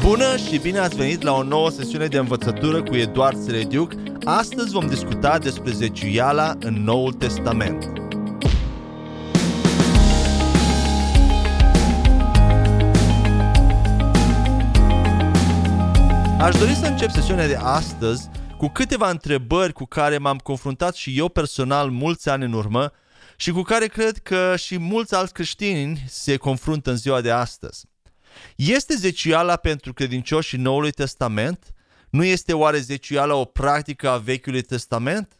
Bună și bine ați venit la o nouă sesiune de învățătură cu Eduard Serediuc. Astăzi vom discuta despre zeciuiala în Noul Testament. Aș dori să încep sesiunea de astăzi cu câteva întrebări cu care m-am confruntat și eu personal mulți ani în urmă și cu care cred că și mulți alți creștini se confruntă în ziua de astăzi. Este zeciuiala pentru credincioșii Noului Testament? Nu este oare zeciuiala o practică a Vechiului Testament?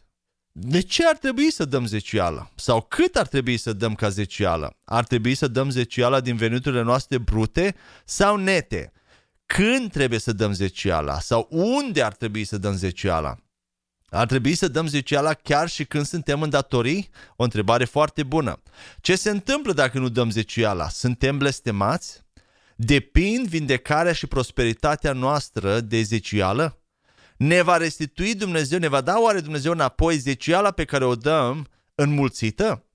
De ce ar trebui să dăm zeciuiala? Sau cât ar trebui să dăm ca zeciuială? Ar trebui să dăm zeciuiala din veniturile noastre brute sau nete? Când trebuie să dăm zeciuiala? Sau unde ar trebui să dăm zeciuiala? Ar trebui să dăm zeciuiala chiar și când suntem în datorii? O întrebare foarte bună. Ce se întâmplă dacă nu dăm zeciuiala? Suntem blestemați? Depind vindecarea și prosperitatea noastră de zeciuială? Ne va restitui Dumnezeu, ne va da oare Dumnezeu înapoi zeciuiala pe care o dăm înmulțită?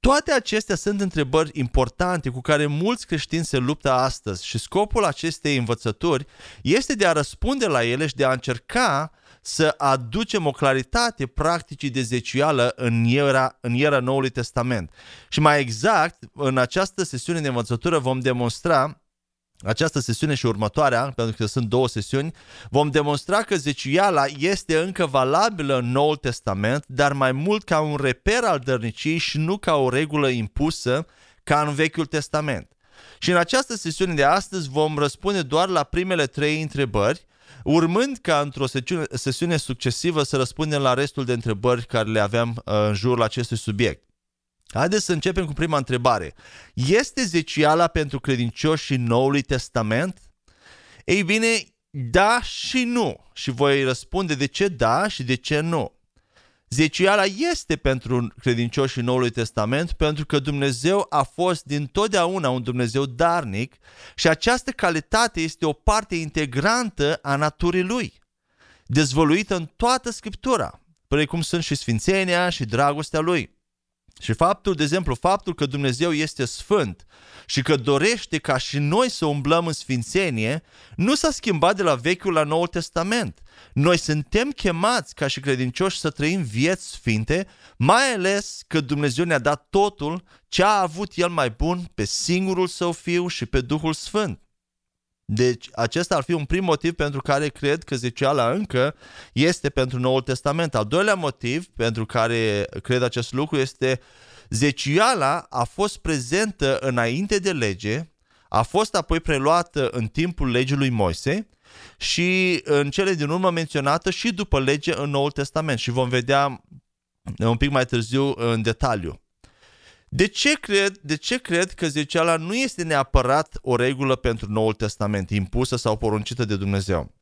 Toate acestea sunt întrebări importante cu care mulți creștini se luptă astăzi și scopul acestei învățături este de a răspunde la ele și de a încerca să aducem o claritate practicii de zeciuială în era, în era Noului Testament. Și mai exact, în această sesiune de învățătură vom demonstra această sesiune și următoarea, pentru că sunt două sesiuni, vom demonstra că zeciuiala este încă valabilă în Noul Testament, dar mai mult ca un reper al dărniciei și nu ca o regulă impusă ca în Vechiul Testament. Și în această sesiune de astăzi vom răspunde doar la primele trei întrebări, urmând ca într-o sesiune, sesiune succesivă să răspundem la restul de întrebări care le aveam uh, în jurul acestui subiect. Haideți să începem cu prima întrebare. Este zeciala pentru credincioși în Noului Testament? Ei bine, da și nu. Și voi răspunde de ce da și de ce nu. Zeciala este pentru credincioși în Noului Testament pentru că Dumnezeu a fost din totdeauna un Dumnezeu darnic și această calitate este o parte integrantă a naturii Lui, dezvoluită în toată Scriptura, precum sunt și sfințenia și dragostea Lui. Și faptul, de exemplu, faptul că Dumnezeu este sfânt și că dorește ca și noi să umblăm în sfințenie, nu s-a schimbat de la Vechiul la Noul Testament. Noi suntem chemați ca și credincioși să trăim vieți sfinte, mai ales că Dumnezeu ne-a dat totul ce a avut El mai bun pe singurul Său Fiu și pe Duhul Sfânt. Deci acesta ar fi un prim motiv pentru care cred că zeciala încă este pentru Noul Testament. Al doilea motiv pentru care cred acest lucru este zeciala a fost prezentă înainte de lege, a fost apoi preluată în timpul legii lui Moise și în cele din urmă menționată și după lege în Noul Testament și vom vedea un pic mai târziu în detaliu. De ce cred, de ce cred că zeciala nu este neapărat o regulă pentru Noul Testament, impusă sau poruncită de Dumnezeu?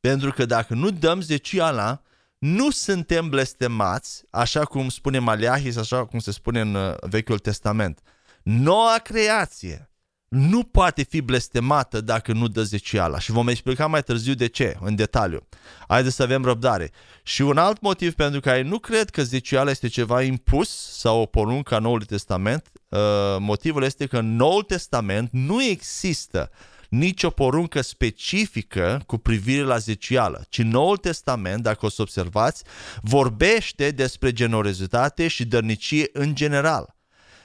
Pentru că dacă nu dăm zeciala, nu suntem blestemați, așa cum spune Maliahis, așa cum se spune în uh, Vechiul Testament. Noua creație nu poate fi blestemată dacă nu dă zeciala și vom explica mai târziu de ce, în detaliu. Haideți să avem răbdare. Și un alt motiv pentru care nu cred că zeciala este ceva impus sau o poruncă a Noului Testament, uh, motivul este că în Noul Testament nu există nicio poruncă specifică cu privire la zecială, ci Noul Testament, dacă o să observați, vorbește despre generozitate și dărnicie în general.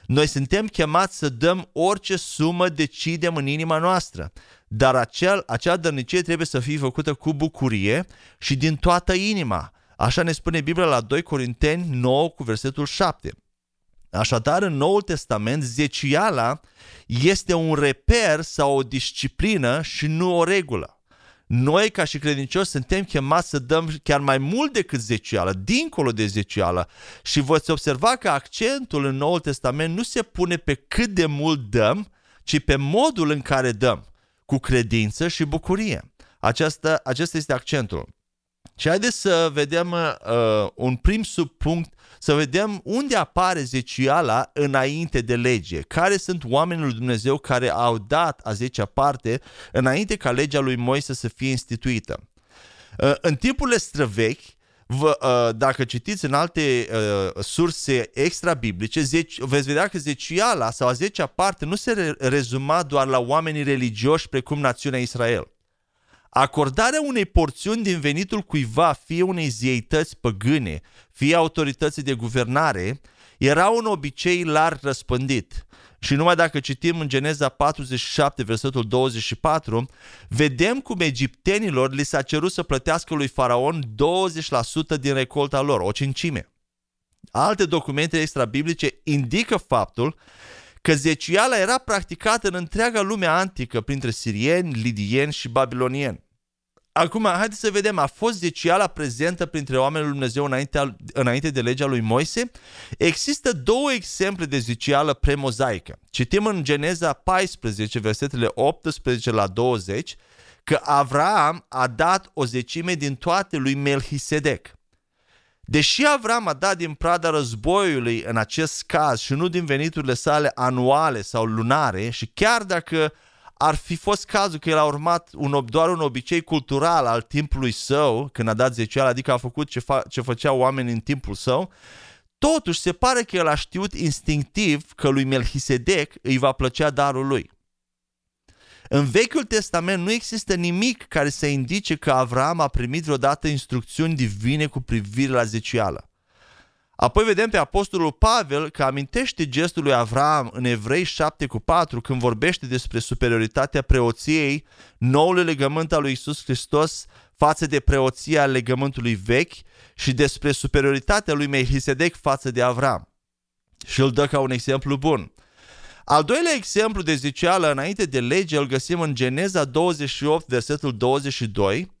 Noi suntem chemați să dăm orice sumă decidem în inima noastră, dar acel, acea dărnicie trebuie să fie făcută cu bucurie și din toată inima. Așa ne spune Biblia la 2 Corinteni 9 cu versetul 7. Așadar, în Noul Testament, zeciala este un reper sau o disciplină și nu o regulă. Noi, ca și credincioși, suntem chemați să dăm chiar mai mult decât zecială, dincolo de zecială. Și voți observa că accentul în Noul Testament nu se pune pe cât de mult dăm, ci pe modul în care dăm, cu credință și bucurie. Aceasta, acesta este accentul. Și haideți să vedem uh, un prim subpunct să vedem unde apare zeciala înainte de lege, care sunt oamenii lui Dumnezeu care au dat a zecea parte înainte ca legea lui Moise să fie instituită. Uh, în timpurile străvechi, Vă, uh, dacă citiți în alte uh, surse extra-biblice, veți vedea că zeciala sau a zecea parte nu se rezuma doar la oamenii religioși precum națiunea Israel. Acordarea unei porțiuni din venitul cuiva, fie unei zeități păgâne, fie autorității de guvernare, era un obicei larg răspândit. Și numai dacă citim în Geneza 47, versetul 24, vedem cum egiptenilor li s-a cerut să plătească lui Faraon 20% din recolta lor, o cincime. Alte documente extrabiblice indică faptul că zeciala era practicată în întreaga lume antică printre sirieni, lidieni și babilonieni. Acum, haideți să vedem, a fost zeciala prezentă printre oamenii lui Dumnezeu înainte, înainte de legea lui Moise? Există două exemple de zecială premozaică. Citim în Geneza 14, versetele 18 la 20, că Avram a dat o zecime din toate lui Melchisedec. Deși Avram a dat din prada războiului în acest caz și nu din veniturile sale anuale sau lunare și chiar dacă ar fi fost cazul că el a urmat un, doar un obicei cultural al timpului său, când a dat zecial, adică a făcut ce, fa- ce făceau oamenii în timpul său, totuși se pare că el a știut instinctiv că lui Melchisedec îi va plăcea darul lui. În Vechiul Testament nu există nimic care să indice că Avram a primit vreodată instrucțiuni divine cu privire la zecială. Apoi vedem pe apostolul Pavel că amintește gestul lui Avram în Evrei 7 cu 4 când vorbește despre superioritatea preoției noului legământ al lui Isus Hristos față de preoția legământului vechi și despre superioritatea lui Melchisedec față de Avram. Și îl dă ca un exemplu bun. Al doilea exemplu de ziceală înainte de lege îl găsim în Geneza 28, versetul 22,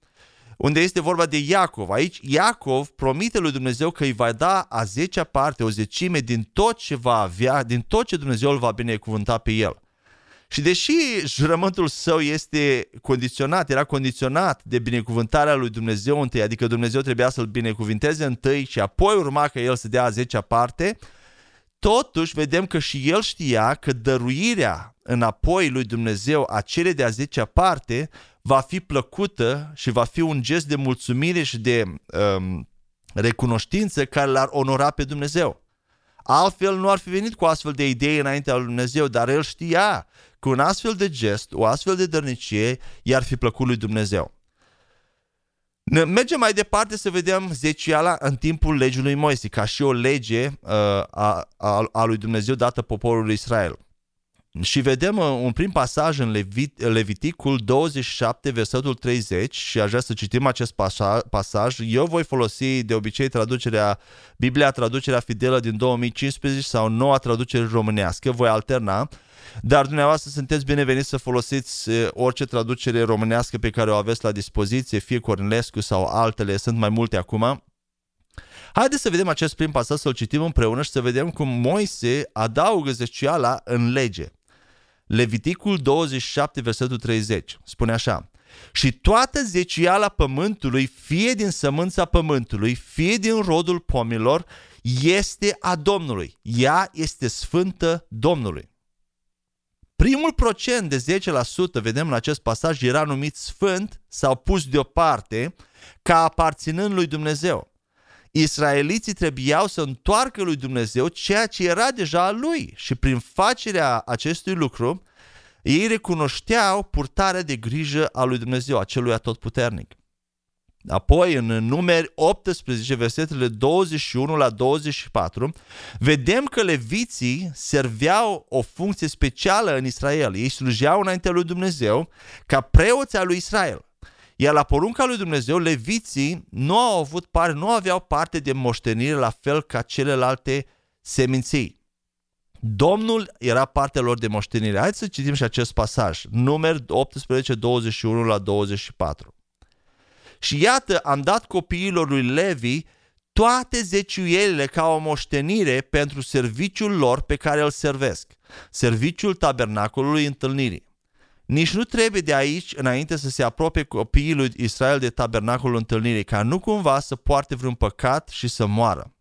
unde este vorba de Iacov. Aici Iacov promite lui Dumnezeu că îi va da a zecea parte, o zecime din tot ce va avea, din tot ce Dumnezeu îl va binecuvânta pe el. Și deși jurământul său este condiționat, era condiționat de binecuvântarea lui Dumnezeu întâi, adică Dumnezeu trebuia să-l binecuvinteze întâi și apoi urma că el să dea a zecea parte, totuși vedem că și el știa că dăruirea înapoi lui Dumnezeu a cele de a zecea parte va fi plăcută și va fi un gest de mulțumire și de um, recunoștință care l-ar onora pe Dumnezeu. Altfel nu ar fi venit cu astfel de idei înaintea lui Dumnezeu, dar el știa că un astfel de gest, o astfel de dărnicie i-ar fi plăcut lui Dumnezeu. Mergem mai departe să vedem zeciala în timpul legii lui Moise, ca și o lege uh, a, a, a lui Dumnezeu dată poporului Israel. Și vedem uh, un prim pasaj în Levit, Leviticul 27, versetul 30 și aș vrea să citim acest pasaj. Eu voi folosi de obicei traducerea, Biblia, traducerea fidelă din 2015 sau noua traducere românească, voi alterna, dar dumneavoastră sunteți bineveniți să folosiți uh, orice traducere românească pe care o aveți la dispoziție, fie Cornelescu sau altele, sunt mai multe acum. Haideți să vedem acest prim pasaj, să-l citim împreună și să vedem cum Moise adaugă zeciala în lege. Leviticul 27, versetul 30, spune așa. Și toată zeciala pământului, fie din sămânța pământului, fie din rodul pomilor, este a Domnului. Ea este sfântă Domnului. Primul procent de 10%, vedem în acest pasaj, era numit sfânt sau pus deoparte ca aparținând lui Dumnezeu israeliții trebuiau să întoarcă lui Dumnezeu ceea ce era deja al lui și prin facerea acestui lucru ei recunoșteau purtarea de grijă a lui Dumnezeu, a celui atotputernic. Apoi, în numeri 18, versetele 21 la 24, vedem că leviții serveau o funcție specială în Israel. Ei slujeau înaintea lui Dumnezeu ca preoți al lui Israel. Iar la porunca lui Dumnezeu, leviții nu au avut parte, nu aveau parte de moștenire la fel ca celelalte seminții. Domnul era partea lor de moștenire. Haideți să citim și acest pasaj. Numer 18, 21 la 24. Și iată, am dat copiilor lui Levi toate zeciuielile ca o moștenire pentru serviciul lor pe care îl servesc, serviciul tabernacolului întâlnirii. Nici nu trebuie de aici înainte să se apropie copiii lui Israel de tabernacolul întâlnirii, ca nu cumva să poarte vreun păcat și să moară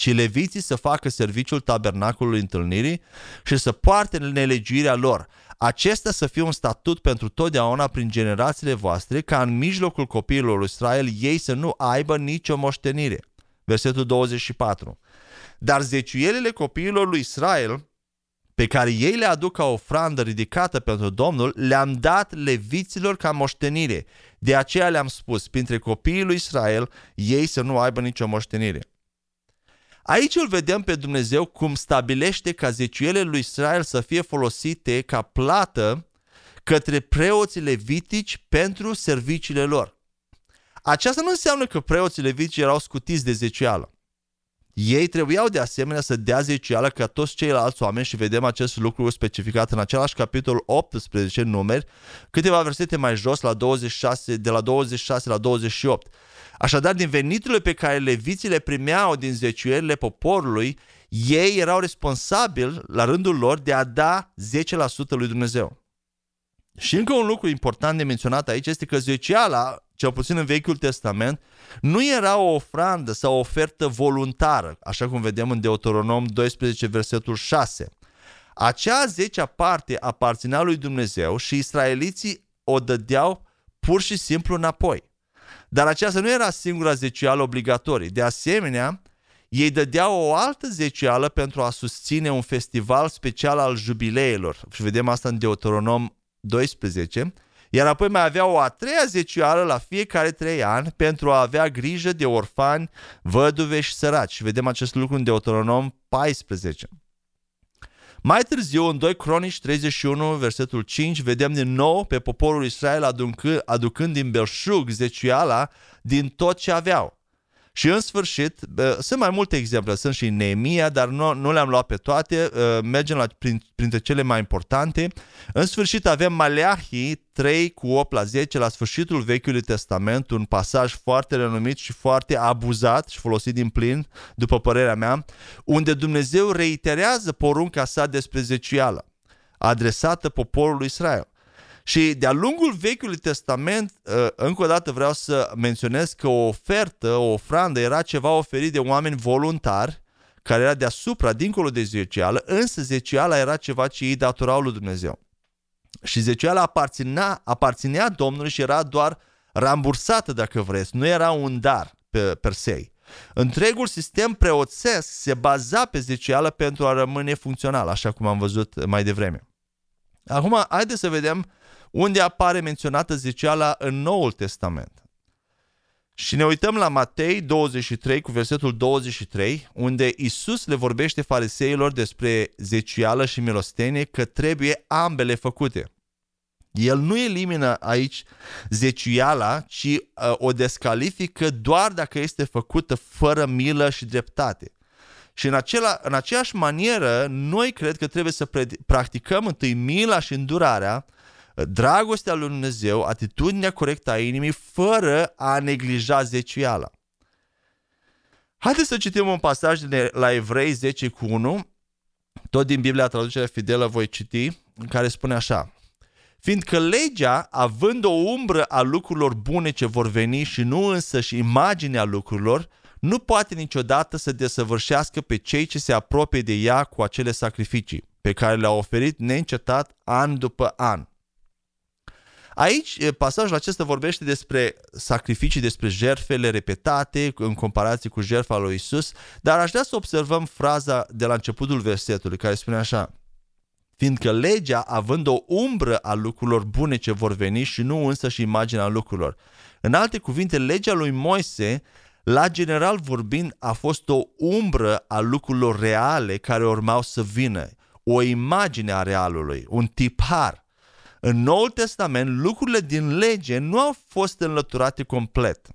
ci leviții să facă serviciul tabernacolului întâlnirii și să poarte nelegiuirea lor. Acesta să fie un statut pentru totdeauna prin generațiile voastre, ca în mijlocul copiilor lui Israel ei să nu aibă nicio moștenire. Versetul 24. Dar zeciuielile copiilor lui Israel pe care ei le aduc ca ofrandă ridicată pentru Domnul, le-am dat leviților ca moștenire. De aceea le-am spus, printre copiii lui Israel, ei să nu aibă nicio moștenire. Aici îl vedem pe Dumnezeu cum stabilește ca zeciuielile lui Israel să fie folosite ca plată către preoții levitici pentru serviciile lor. Aceasta nu înseamnă că preoții levitici erau scutiți de zeciuială. Ei trebuiau de asemenea să dea zeciuială ca toți ceilalți oameni și vedem acest lucru specificat în același capitol 18 numeri, câteva versete mai jos la 26, de la 26 la 28. Așadar, din veniturile pe care leviții le primeau din zeciuierile poporului, ei erau responsabili, la rândul lor, de a da 10% lui Dumnezeu. Și încă un lucru important de menționat aici este că zeciala, cel puțin în Vechiul Testament, nu era o ofrandă sau o ofertă voluntară, așa cum vedem în Deuteronom 12, versetul 6. Acea zecea parte aparținea lui Dumnezeu și israeliții o dădeau pur și simplu înapoi. Dar aceasta nu era singura zecială obligatorie. De asemenea, ei dădeau o altă zecială pentru a susține un festival special al jubileilor. Și vedem asta în Deuteronom 12, iar apoi mai avea o a treia zecioară la fiecare trei ani pentru a avea grijă de orfani, văduve și săraci. Și vedem acest lucru în Deuteronom 14. Mai târziu, în 2 Cronici 31, versetul 5, vedem din nou pe poporul Israel aducând, aducând din belșug zeciuiala din tot ce aveau. Și în sfârșit, sunt mai multe exemple, sunt și Neemia, dar nu, nu le-am luat pe toate, mergem la, prin, printre cele mai importante. În sfârșit avem Maleahii 3 cu 8 la 10 la sfârșitul Vechiului Testament, un pasaj foarte renumit și foarte abuzat și folosit din plin, după părerea mea, unde Dumnezeu reiterează porunca sa despre zeciuială, adresată poporului Israel. Și de-a lungul Vechiului Testament, uh, încă o dată vreau să menționez că o ofertă, o ofrandă era ceva oferit de oameni voluntari, care era deasupra, dincolo de zecială, însă zeciala era ceva ce ei datorau lui Dumnezeu. Și zeciala aparținea, aparținea Domnului și era doar rambursată, dacă vreți, nu era un dar pe, per se. Întregul sistem preoțesc se baza pe zecială pentru a rămâne funcțional, așa cum am văzut mai devreme. Acum, haideți să vedem unde apare menționată zeciala în Noul Testament. Și ne uităm la Matei 23 cu versetul 23, unde Isus le vorbește fariseilor despre zecială și milostenie că trebuie ambele făcute. El nu elimină aici zeciuiala, ci uh, o descalifică doar dacă este făcută fără milă și dreptate. Și în, acela, în aceeași manieră, noi cred că trebuie să practicăm întâi mila și îndurarea, dragostea lui Dumnezeu, atitudinea corectă a inimii, fără a neglija zeciuiala. Haideți să citim un pasaj de la Evrei 10 cu 1, tot din Biblia traducerea fidelă voi citi, în care spune așa. Fiindcă legea, având o umbră a lucrurilor bune ce vor veni și nu însă și imaginea lucrurilor, nu poate niciodată să desăvârșească pe cei ce se apropie de ea cu acele sacrificii, pe care le-a oferit neîncetat an după an. Aici, pasajul acesta vorbește despre sacrificii, despre jertfele repetate în comparație cu jertfa lui Isus, dar aș vrea să observăm fraza de la începutul versetului care spune așa fiindcă legea, având o umbră a lucrurilor bune ce vor veni și nu însă și imaginea lucrurilor. În alte cuvinte, legea lui Moise, la general vorbind, a fost o umbră a lucrurilor reale care urmau să vină, o imagine a realului, un tipar. În Noul Testament, lucrurile din lege nu au fost înlăturate complet.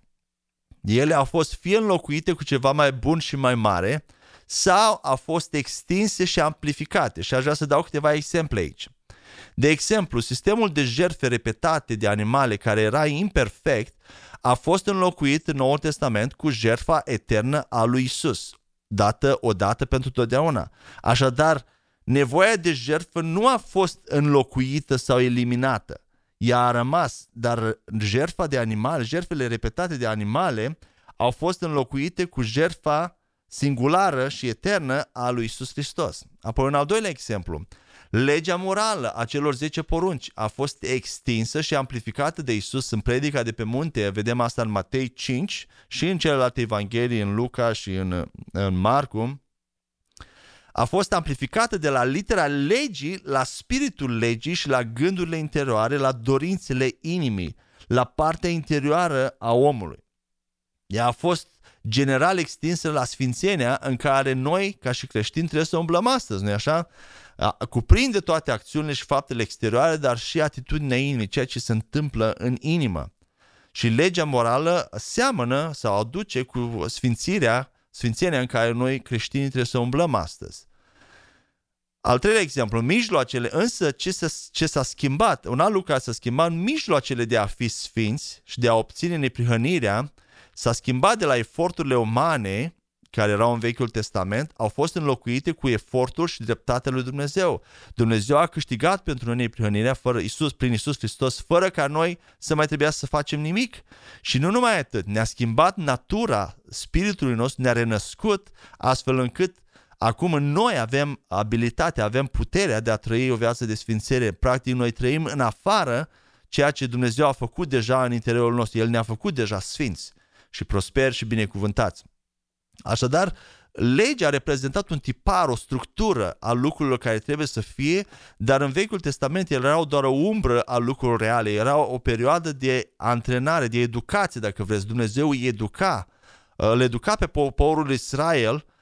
Ele au fost fie înlocuite cu ceva mai bun și mai mare, sau au fost extinse și amplificate. Și aș vrea să dau câteva exemple aici. De exemplu, sistemul de jertfe repetate de animale care era imperfect a fost înlocuit în Noul Testament cu jertfa eternă a lui Isus, dată odată pentru totdeauna. Așadar, nevoia de jertfă nu a fost înlocuită sau eliminată. Ea a rămas, dar jertfa de animale, jertfele repetate de animale au fost înlocuite cu jertfa singulară și eternă a lui Isus Hristos. Apoi un al doilea exemplu. Legea morală a celor 10 porunci a fost extinsă și amplificată de Isus în predica de pe munte. Vedem asta în Matei 5 și în celelalte evanghelii, în Luca și în, în Marcu. A fost amplificată de la litera legii la spiritul legii și la gândurile interioare, la dorințele inimii, la partea interioară a omului. Ea a fost general extinsă la sfințenia în care noi, ca și creștini, trebuie să umblăm astăzi, nu așa? Cuprinde toate acțiunile și faptele exterioare, dar și atitudinea inimii, ceea ce se întâmplă în inimă. Și legea morală seamănă sau aduce cu sfințirea, sfințenia în care noi creștinii trebuie să umblăm astăzi. Al treilea exemplu, mijloacele, însă ce s-a, ce s-a schimbat, un alt lucru care s-a schimbat, mijloacele de a fi sfinți și de a obține neprihănirea s-a schimbat de la eforturile umane care erau în Vechiul Testament, au fost înlocuite cu efortul și dreptatea lui Dumnezeu. Dumnezeu a câștigat pentru noi neprihănirea fără Isus, prin Isus Hristos, fără ca noi să mai trebuia să facem nimic. Și nu numai atât, ne-a schimbat natura spiritului nostru, ne-a renăscut astfel încât Acum noi avem abilitatea, avem puterea de a trăi o viață de sfințire. Practic noi trăim în afară ceea ce Dumnezeu a făcut deja în interiorul nostru. El ne-a făcut deja sfinți și prosperi și binecuvântați. Așadar, legea a reprezentat un tipar, o structură a lucrurilor care trebuie să fie, dar în Vechiul Testament ele erau doar o umbră a lucrurilor reale, era o perioadă de antrenare, de educație, dacă vreți. Dumnezeu îi educa, le educa pe poporul Israel uh,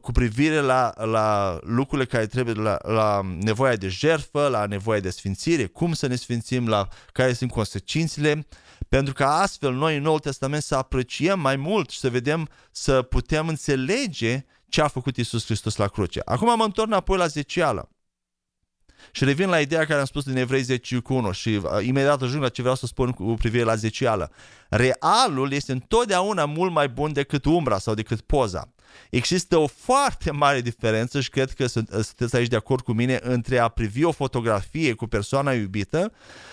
cu privire la, la lucrurile care trebuie, la, la nevoia de jertfă, la nevoia de sfințire, cum să ne sfințim, la care sunt consecințele, pentru că astfel noi în Noul Testament să apreciem mai mult și să vedem, să putem înțelege ce a făcut Isus Hristos la cruce. Acum mă întorc înapoi la zecială. Și revin la ideea care am spus din Evrei 10 cu 1 și uh, imediat ajung la ce vreau să spun cu privire la zecială. Realul este întotdeauna mult mai bun decât umbra sau decât poza. Există o foarte mare diferență și cred că sunt, sunteți aici de acord cu mine între a privi o fotografie cu persoana iubită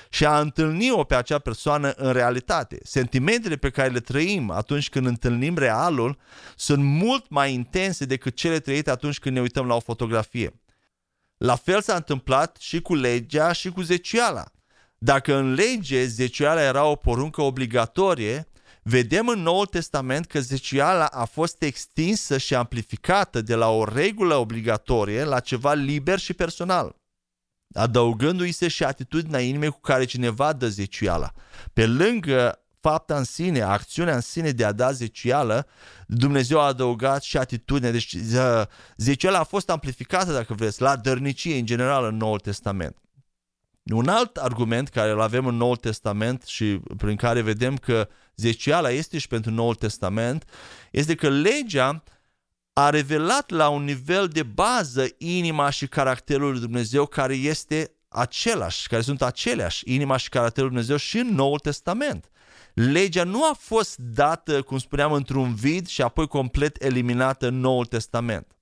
și a întâlni-o pe acea persoană în realitate. Sentimentele pe care le trăim atunci când întâlnim realul sunt mult mai intense decât cele trăite atunci când ne uităm la o fotografie. La fel s-a întâmplat și cu legea și cu zeciala. Dacă în lege zeciala era o poruncă obligatorie, vedem în Noul Testament că zeciala a fost extinsă și amplificată de la o regulă obligatorie la ceva liber și personal, adăugându-i se și atitudinea inimii cu care cineva dă zeciala. Pe lângă fapta în sine, acțiunea în sine de a da zecială, Dumnezeu a adăugat și atitudinea. Deci zeciala a fost amplificată, dacă vreți, la dărnicie în general în Noul Testament. Un alt argument care îl avem în Noul Testament și prin care vedem că zeciala este și pentru Noul Testament, este că legea a revelat la un nivel de bază inima și caracterul lui Dumnezeu care este același, care sunt aceleași, inima și caracterul lui Dumnezeu și în Noul Testament. Legea nu a fost dată, cum spuneam, într-un vid și apoi complet eliminată în Noul Testament.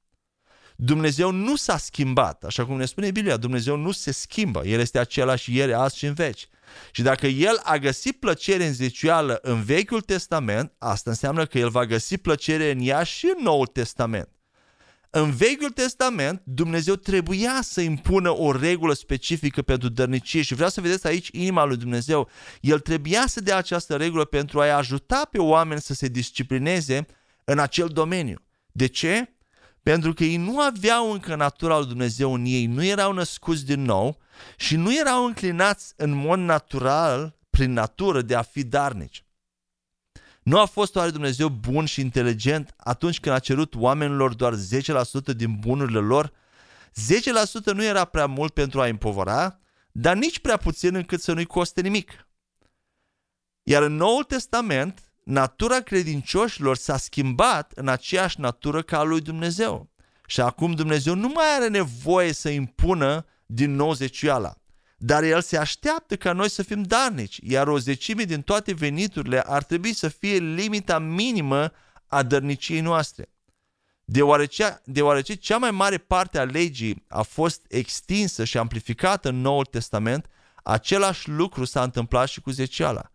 Dumnezeu nu s-a schimbat, așa cum ne spune Biblia, Dumnezeu nu se schimbă, El este același ieri, azi și în veci. Și dacă El a găsit plăcere în zecială în Vechiul Testament, asta înseamnă că El va găsi plăcere în ea și în Noul Testament. În Vechiul Testament, Dumnezeu trebuia să impună o regulă specifică pentru dărnicie și vreau să vedeți aici inima lui Dumnezeu. El trebuia să dea această regulă pentru a-i ajuta pe oameni să se disciplineze în acel domeniu. De ce? Pentru că ei nu aveau încă natura lui Dumnezeu în ei, nu erau născuți din nou și nu erau înclinați în mod natural, prin natură, de a fi darnici. Nu a fost oare Dumnezeu bun și inteligent atunci când a cerut oamenilor doar 10% din bunurile lor? 10% nu era prea mult pentru a împovăra, dar nici prea puțin încât să nu-i coste nimic. Iar în Noul Testament, natura credincioșilor s-a schimbat în aceeași natură ca a lui Dumnezeu. Și acum Dumnezeu nu mai are nevoie să impună din nou zeciala. Dar El se așteaptă ca noi să fim darnici, iar o zecime din toate veniturile ar trebui să fie limita minimă a dărniciei noastre. Deoarece, deoarece cea mai mare parte a legii a fost extinsă și amplificată în Noul Testament, același lucru s-a întâmplat și cu zeciala.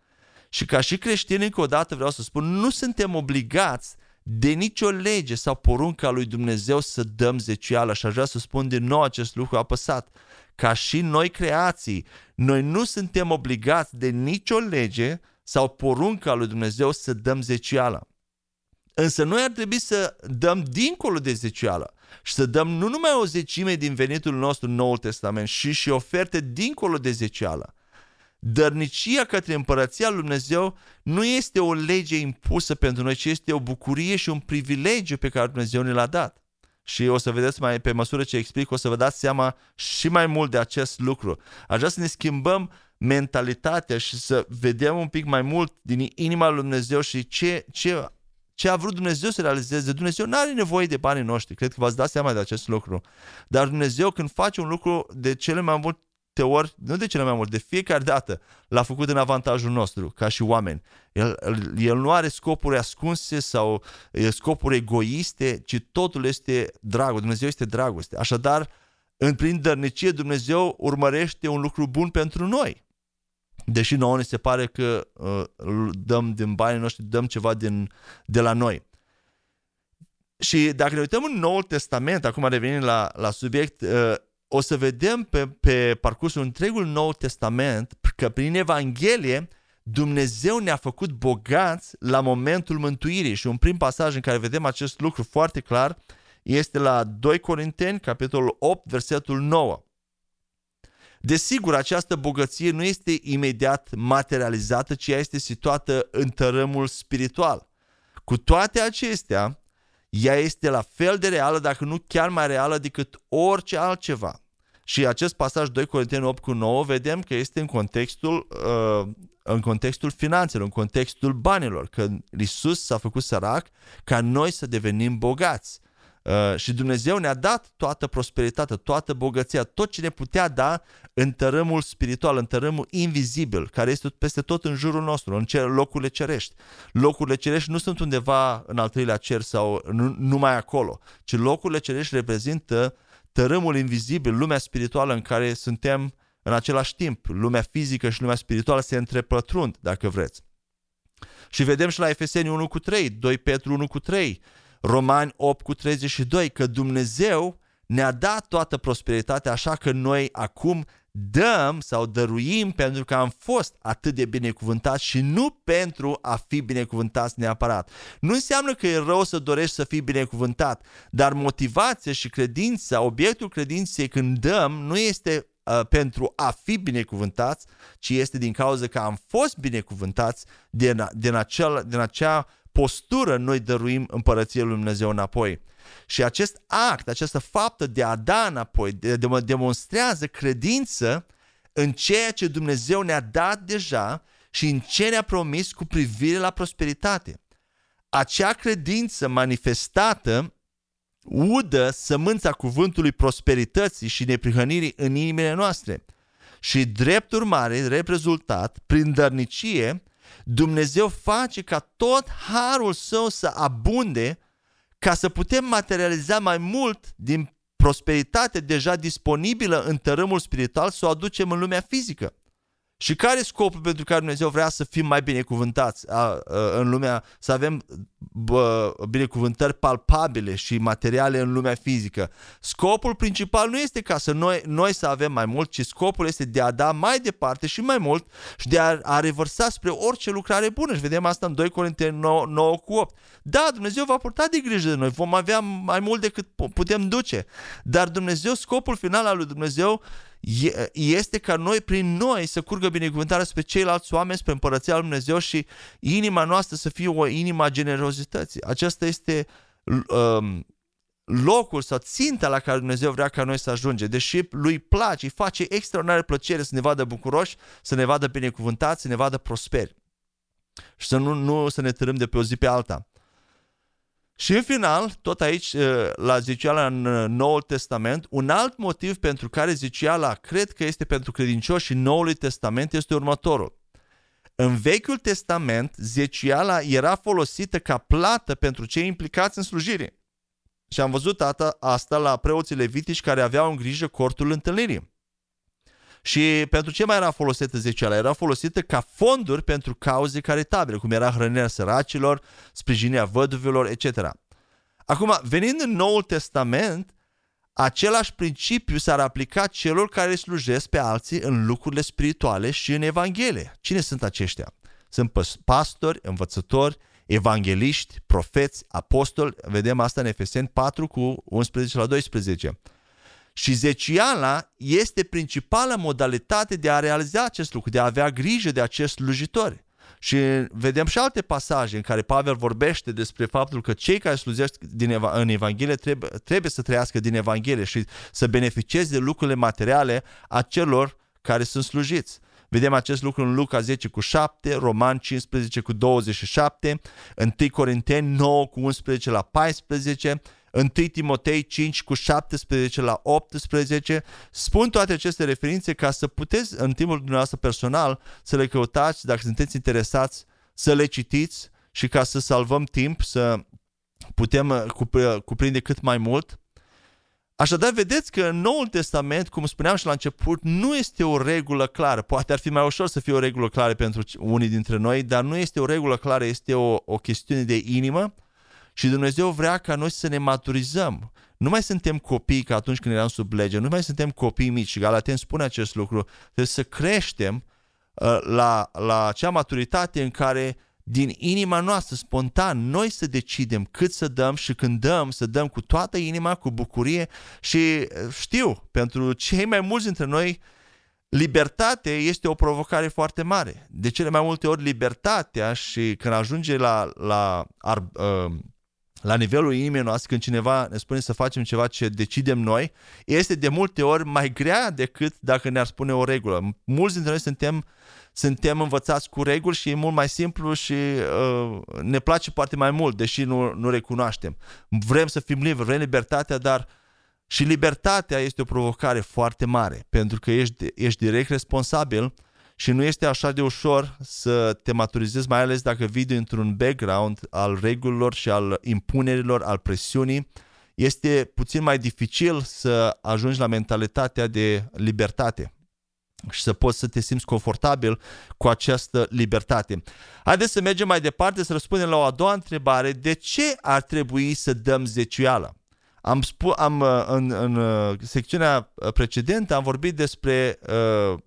Și ca și creștini, încă o dată vreau să spun, nu suntem obligați de nicio lege sau poruncă a lui Dumnezeu să dăm zecială și aș vrea să spun din nou acest lucru apăsat. Ca și noi creații, noi nu suntem obligați de nicio lege sau poruncă a lui Dumnezeu să dăm zecială. Însă noi ar trebui să dăm dincolo de zecială. și să dăm nu numai o zecime din venitul nostru în Noul Testament, și și oferte dincolo de zecială. Dărnicia către împărăția lui Dumnezeu nu este o lege impusă pentru noi, ci este o bucurie și un privilegiu pe care Dumnezeu ne l-a dat. Și o să vedeți mai pe măsură ce explic, o să vă dați seama și mai mult de acest lucru. Aș vrea să ne schimbăm mentalitatea și să vedem un pic mai mult din inima lui Dumnezeu și ce, ce, ce a vrut Dumnezeu să realizeze. Dumnezeu nu are nevoie de banii noștri, cred că v-ați dat seama de acest lucru. Dar Dumnezeu când face un lucru de cele mai multe ori, nu de cele mai mult, de fiecare dată l-a făcut în avantajul nostru, ca și oameni. El, el nu are scopuri ascunse sau scopuri egoiste, ci totul este dragoste. Dumnezeu este dragoste. Așadar, în prin dărnicie, Dumnezeu urmărește un lucru bun pentru noi. Deși nouă ne se pare că uh, dăm din banii noștri, dăm ceva din, de la noi. Și dacă ne uităm în Noul Testament, acum revenim la, la subiect, uh, o să vedem pe, pe parcursul întregul Nou Testament că prin Evanghelie Dumnezeu ne-a făcut bogați la momentul mântuirii și un prim pasaj în care vedem acest lucru foarte clar este la 2 Corinteni, capitolul 8, versetul 9. Desigur, această bogăție nu este imediat materializată, ci ea este situată în tărâmul spiritual. Cu toate acestea, ea este la fel de reală, dacă nu chiar mai reală decât orice altceva. Și acest pasaj 2 Corinteni 8 cu 9 vedem că este în contextul, uh, în contextul finanțelor, în contextul banilor, că Isus s-a făcut sărac ca noi să devenim bogați. Uh, și Dumnezeu ne-a dat toată prosperitatea, toată bogăția, tot ce ne putea da în tărâmul spiritual, în tărâmul invizibil, care este peste tot în jurul nostru, în cer, locurile cerești. Locurile cerești nu sunt undeva în al treilea cer sau nu, numai acolo, ci locurile cerești reprezintă tărâmul invizibil, lumea spirituală în care suntem în același timp. Lumea fizică și lumea spirituală se întrepătrund, dacă vreți. Și vedem și la Efeseni 1 cu 3, 2 Petru 1 cu 3, Romani 8 cu 32, că Dumnezeu ne-a dat toată prosperitatea așa că noi acum dăm sau dăruim pentru că am fost atât de binecuvântați și nu pentru a fi binecuvântați neapărat. Nu înseamnă că e rău să dorești să fii binecuvântat, dar motivația și credința, obiectul credinței când dăm nu este uh, pentru a fi binecuvântați, ci este din cauza că am fost binecuvântați din, din, acel, din acea postură noi dăruim împărăției lui Dumnezeu înapoi. Și acest act, această faptă de a da înapoi, de, de, demonstrează credință în ceea ce Dumnezeu ne-a dat deja și în ce ne-a promis cu privire la prosperitate. Acea credință manifestată udă sămânța cuvântului prosperității și neprihănirii în inimile noastre. Și drept urmare, drept rezultat, prin dărnicie, Dumnezeu face ca tot harul său să abunde ca să putem materializa mai mult din prosperitate deja disponibilă în tărâmul spiritual să o aducem în lumea fizică. Și care e scopul pentru care Dumnezeu vrea să fim mai binecuvântați a, a, în lumea, să avem bă, binecuvântări palpabile și materiale în lumea fizică? Scopul principal nu este ca să noi, noi să avem mai mult, ci scopul este de a da mai departe și mai mult și de a, a revărsa spre orice lucrare bună. Și vedem asta în 2 Corinteni 9, 9 cu 8. Da, Dumnezeu va purta de grijă de noi, vom avea mai mult decât putem duce. Dar Dumnezeu, scopul final al lui Dumnezeu este ca noi, prin noi, să curgă binecuvântarea spre ceilalți oameni, spre împărăția lui Dumnezeu și inima noastră să fie o inima a generozității. Aceasta este um, locul sau ținta la care Dumnezeu vrea ca noi să ajungem. Deși lui place, îi face extraordinară plăcere să ne vadă bucuroși, să ne vadă binecuvântați, să ne vadă prosperi. Și să nu, nu să ne târâm de pe o zi pe alta. Și în final, tot aici, uh, la ziceala în uh, Noul Testament, un alt motiv pentru care ziceala cred că este pentru credincioși în Noul Testament este următorul. În Vechiul Testament, zeciala era folosită ca plată pentru cei implicați în slujire. Și am văzut asta la preoții levitici care aveau în grijă cortul întâlnirii. Și pentru ce mai era folosită zeciala? Era folosită ca fonduri pentru cauze caritabile, cum era hrănirea săracilor, sprijinirea văduvilor, etc. Acum, venind în Noul Testament, același principiu s-ar aplica celor care slujesc pe alții în lucrurile spirituale și în Evanghelie. Cine sunt aceștia? Sunt pastori, învățători, evangeliști, profeți, apostoli, vedem asta în Efeseni 4 cu 11 la 12. Și zeciala este principala modalitate de a realiza acest lucru, de a avea grijă de acest slujitori. Și vedem și alte pasaje în care Pavel vorbește despre faptul că cei care slujesc din eva- în Evanghelie trebuie, trebuie să trăiască din Evanghelie și să beneficieze de lucrurile materiale a celor care sunt slujiți. Vedem acest lucru în Luca 10 cu 7, Roman 15 cu 27, 1 Corinteni 9 cu 11 la 14, 1 Timotei 5 cu 17 la 18. Spun toate aceste referințe ca să puteți în timpul dumneavoastră personal să le căutați, dacă sunteți interesați, să le citiți și ca să salvăm timp, să putem uh, cuprinde cât mai mult. Așadar, vedeți că în Noul Testament, cum spuneam și la început, nu este o regulă clară. Poate ar fi mai ușor să fie o regulă clară pentru unii dintre noi, dar nu este o regulă clară, este o, o chestiune de inimă și Dumnezeu vrea ca noi să ne maturizăm. Nu mai suntem copii ca atunci când eram sub lege, nu mai suntem copii mici și Galaten spune acest lucru. Trebuie să creștem uh, la, la acea maturitate în care din inima noastră, spontan, noi să decidem cât să dăm și când dăm, să dăm cu toată inima, cu bucurie și uh, știu, pentru cei mai mulți dintre noi, libertate este o provocare foarte mare. De cele mai multe ori libertatea și când ajunge la, la ar, uh, la nivelul inimii noastre, când cineva ne spune să facem ceva ce decidem noi, este de multe ori mai grea decât dacă ne-ar spune o regulă. Mulți dintre noi suntem, suntem învățați cu reguli și e mult mai simplu și uh, ne place poate mai mult, deși nu, nu recunoaștem. Vrem să fim liberi, vrem libertatea, dar și libertatea este o provocare foarte mare, pentru că ești, ești direct responsabil uh, și nu este așa de ușor să te maturizezi, mai ales dacă vii dintr-un background al regulilor și al impunerilor, al presiunii. Este puțin mai dificil să ajungi la mentalitatea de libertate și să poți să te simți confortabil cu această libertate. Haideți să mergem mai departe, să răspundem la o a doua întrebare. De ce ar trebui să dăm zeciuială? Am, spus, am în, în secțiunea precedentă am vorbit despre uh,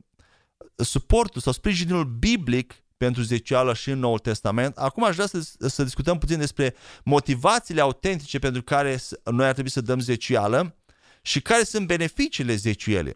suportul sau sprijinul biblic pentru zecială și în Noul Testament. Acum aș vrea să, să discutăm puțin despre motivațiile autentice pentru care noi ar trebui să dăm zecială și care sunt beneficiile zeciuielii.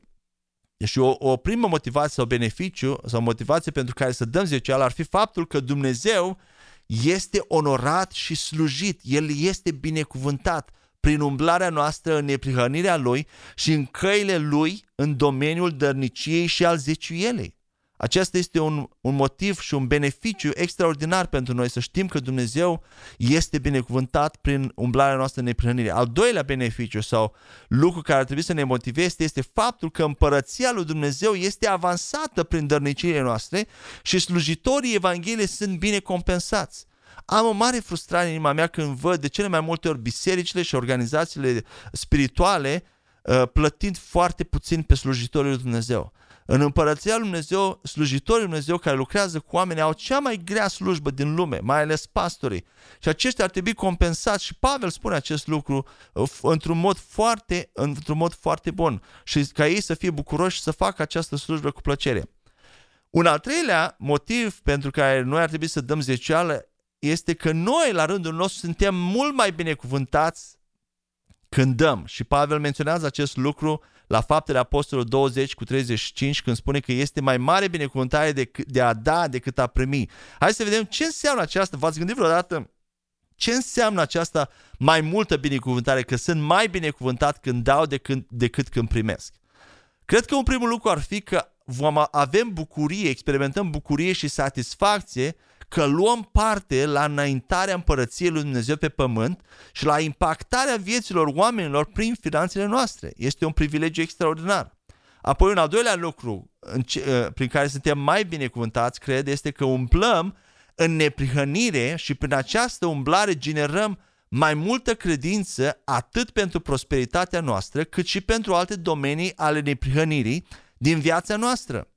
Și o, o primă motivație sau beneficiu sau motivație pentru care să dăm zecială ar fi faptul că Dumnezeu este onorat și slujit. El este binecuvântat prin umblarea noastră în neprihănirea Lui și în căile Lui în domeniul dărniciei și al zeciuielei. Acesta este un, un motiv și un beneficiu extraordinar pentru noi să știm că Dumnezeu este binecuvântat prin umblarea noastră în neprihănire. Al doilea beneficiu sau lucru care ar trebui să ne motiveze este faptul că împărăția lui Dumnezeu este avansată prin dărniciile noastre și slujitorii Evangheliei sunt bine compensați. Am o mare frustrare în inima mea când văd de cele mai multe ori bisericile și organizațiile spirituale uh, plătind foarte puțin pe slujitorii lui Dumnezeu. În împărăția lui Dumnezeu, slujitorii lui Dumnezeu care lucrează cu oameni au cea mai grea slujbă din lume, mai ales pastorii. Și aceștia ar trebui compensați și Pavel spune acest lucru uh, într-un mod foarte, într-un mod foarte bun și ca ei să fie bucuroși și să facă această slujbă cu plăcere. Un al treilea motiv pentru care noi ar trebui să dăm zecială este că noi, la rândul nostru, suntem mult mai binecuvântați când dăm. Și Pavel menționează acest lucru la faptele Apostolului 20 cu 35 când spune că este mai mare binecuvântare de, de a da decât a primi. Hai să vedem ce înseamnă aceasta. V-ați gândit vreodată ce înseamnă aceasta mai multă binecuvântare, că sunt mai binecuvântat când dau decât, decât când primesc? Cred că un primul lucru ar fi că vom avem bucurie, experimentăm bucurie și satisfacție că luăm parte la înaintarea împărăției lui Dumnezeu pe pământ și la impactarea vieților oamenilor prin finanțele noastre. Este un privilegiu extraordinar. Apoi un al doilea lucru ă, prin care suntem mai binecuvântați, cred, este că umblăm în neprihănire și prin această umblare generăm mai multă credință atât pentru prosperitatea noastră, cât și pentru alte domenii ale neprihănirii din viața noastră.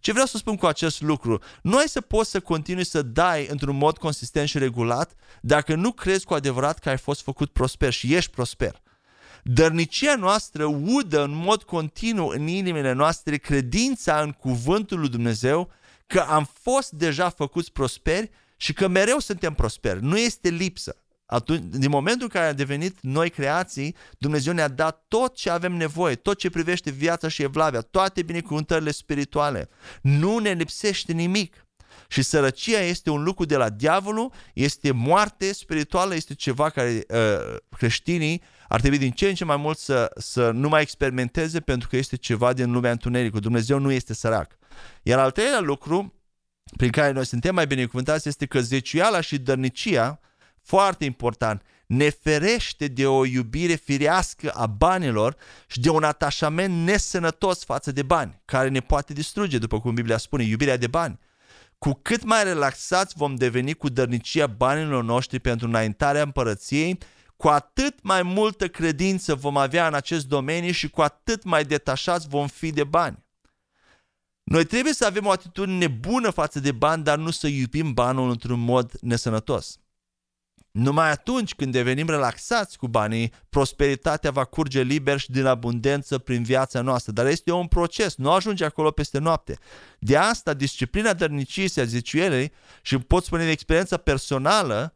Ce vreau să spun cu acest lucru? Nu ai să poți să continui să dai într-un mod consistent și regulat dacă nu crezi cu adevărat că ai fost făcut prosper și ești prosper. Dărnicia noastră udă în mod continuu în inimile noastre credința în cuvântul lui Dumnezeu că am fost deja făcuți prosperi și că mereu suntem prosperi. Nu este lipsă. Atunci, din momentul în care a devenit noi creații, Dumnezeu ne-a dat tot ce avem nevoie, tot ce privește viața și evlavia, toate binecuvântările spirituale. Nu ne lipsește nimic. Și sărăcia este un lucru de la diavolul, este moarte spirituală, este ceva care uh, creștinii ar trebui din ce în ce mai mult să, să nu mai experimenteze pentru că este ceva din lumea întunericului. Dumnezeu nu este sărac. Iar al treilea lucru prin care noi suntem mai binecuvântați este că zeciuiala și dărnicia, foarte important, ne ferește de o iubire firească a banilor și de un atașament nesănătos față de bani, care ne poate distruge, după cum Biblia spune, iubirea de bani. Cu cât mai relaxați vom deveni cu dărnicia banilor noștri pentru înaintarea împărăției, cu atât mai multă credință vom avea în acest domeniu și cu atât mai detașați vom fi de bani. Noi trebuie să avem o atitudine bună față de bani, dar nu să iubim banul într-un mod nesănătos. Numai atunci când devenim relaxați cu banii, prosperitatea va curge liber și din abundență prin viața noastră. Dar este un proces, nu ajunge acolo peste noapte. De asta, disciplina dărniciei și a zeciuielei, și pot spune de experiență personală,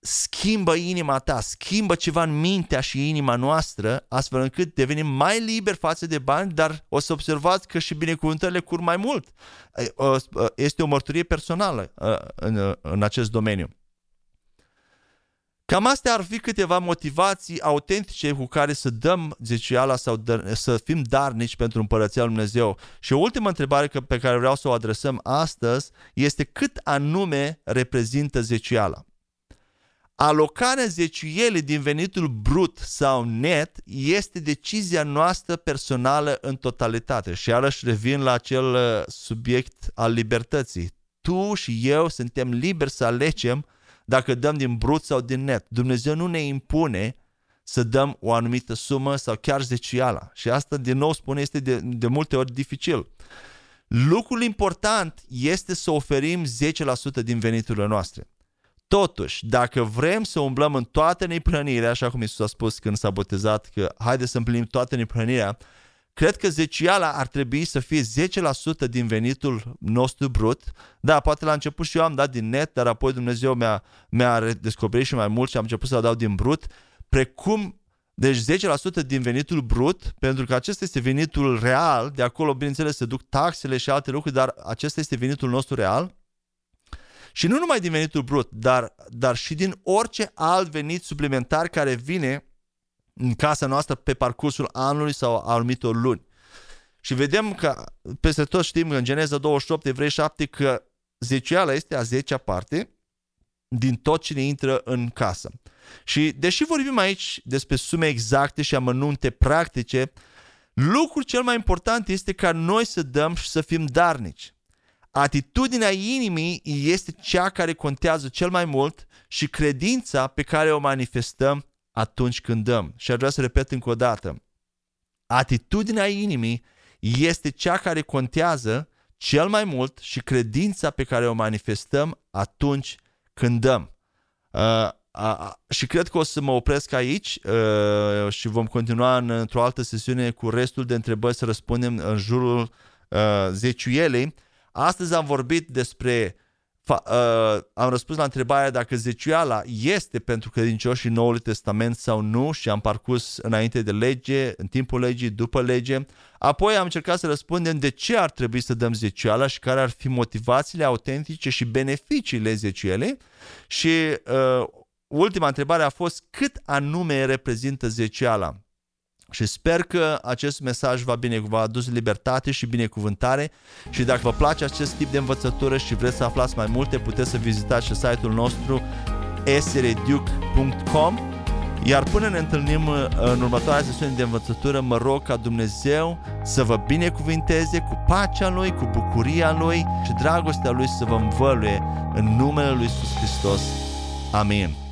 schimbă inima ta, schimbă ceva în mintea și inima noastră, astfel încât devenim mai liberi față de bani, dar o să observați că și binecuvântările cur mai mult. Este o mărturie personală în, în acest domeniu. Cam astea ar fi câteva motivații autentice cu care să dăm zeciuiala sau dă, să fim darnici pentru împărăția lui Dumnezeu. Și o ultimă întrebare pe care vreau să o adresăm astăzi este cât anume reprezintă zeciuiala. Alocarea zeciuielii din venitul brut sau net este decizia noastră personală în totalitate. Și iarăși revin la acel uh, subiect al libertății. Tu și eu suntem liberi să alegem dacă dăm din brut sau din net. Dumnezeu nu ne impune să dăm o anumită sumă sau chiar zeciala. Și asta, din nou spune, este de, de multe ori dificil. Lucrul important este să oferim 10% din veniturile noastre. Totuși, dacă vrem să umblăm în toată neprănirea, așa cum Iisus a spus când s-a botezat, că haide să împlinim toată neprănirea, cred că zeciala ar trebui să fie 10% din venitul nostru brut. Da, poate la început și eu am dat din net, dar apoi Dumnezeu mi-a, mi-a descoperit și mai mult și am început să dau din brut, precum deci 10% din venitul brut, pentru că acesta este venitul real, de acolo bineînțeles se duc taxele și alte lucruri, dar acesta este venitul nostru real. Și nu numai din venitul brut, dar, dar și din orice alt venit suplimentar care vine în casa noastră pe parcursul anului sau a anumitor luni. Și vedem că peste tot știm în Geneza 28, Evrei 7 că zeciala este a zecea parte din tot ce ne intră în casă. Și deși vorbim aici despre sume exacte și amănunte practice, lucrul cel mai important este ca noi să dăm și să fim darnici. Atitudinea inimii este cea care contează cel mai mult și credința pe care o manifestăm atunci când dăm. Și ar vrea să repet încă o dată. Atitudinea inimii este cea care contează cel mai mult și credința pe care o manifestăm atunci când dăm. Uh, uh, și cred că o să mă opresc aici uh, și vom continua în, într-o altă sesiune cu restul de întrebări să răspundem în jurul uh, zeciuielei. Astăzi am vorbit despre Fa, uh, am răspuns la întrebarea dacă zeciuiala este pentru credincioși în Noul Testament sau nu și am parcurs înainte de lege, în timpul legii, după lege. Apoi am încercat să răspundem de ce ar trebui să dăm zeciuiala și care ar fi motivațiile autentice și beneficiile zeciuielei. Și uh, ultima întrebare a fost cât anume reprezintă zeciuiala. Și sper că acest mesaj va, bine, va adus libertate și binecuvântare și dacă vă place acest tip de învățătură și vreți să aflați mai multe, puteți să vizitați și site-ul nostru sreduc.com iar până ne întâlnim uh, în următoarea sesiune de învățătură, mă rog ca Dumnezeu să vă binecuvinteze cu pacea Lui, cu bucuria Lui și dragostea Lui să vă învăluie în numele Lui Iisus Hristos. Amin.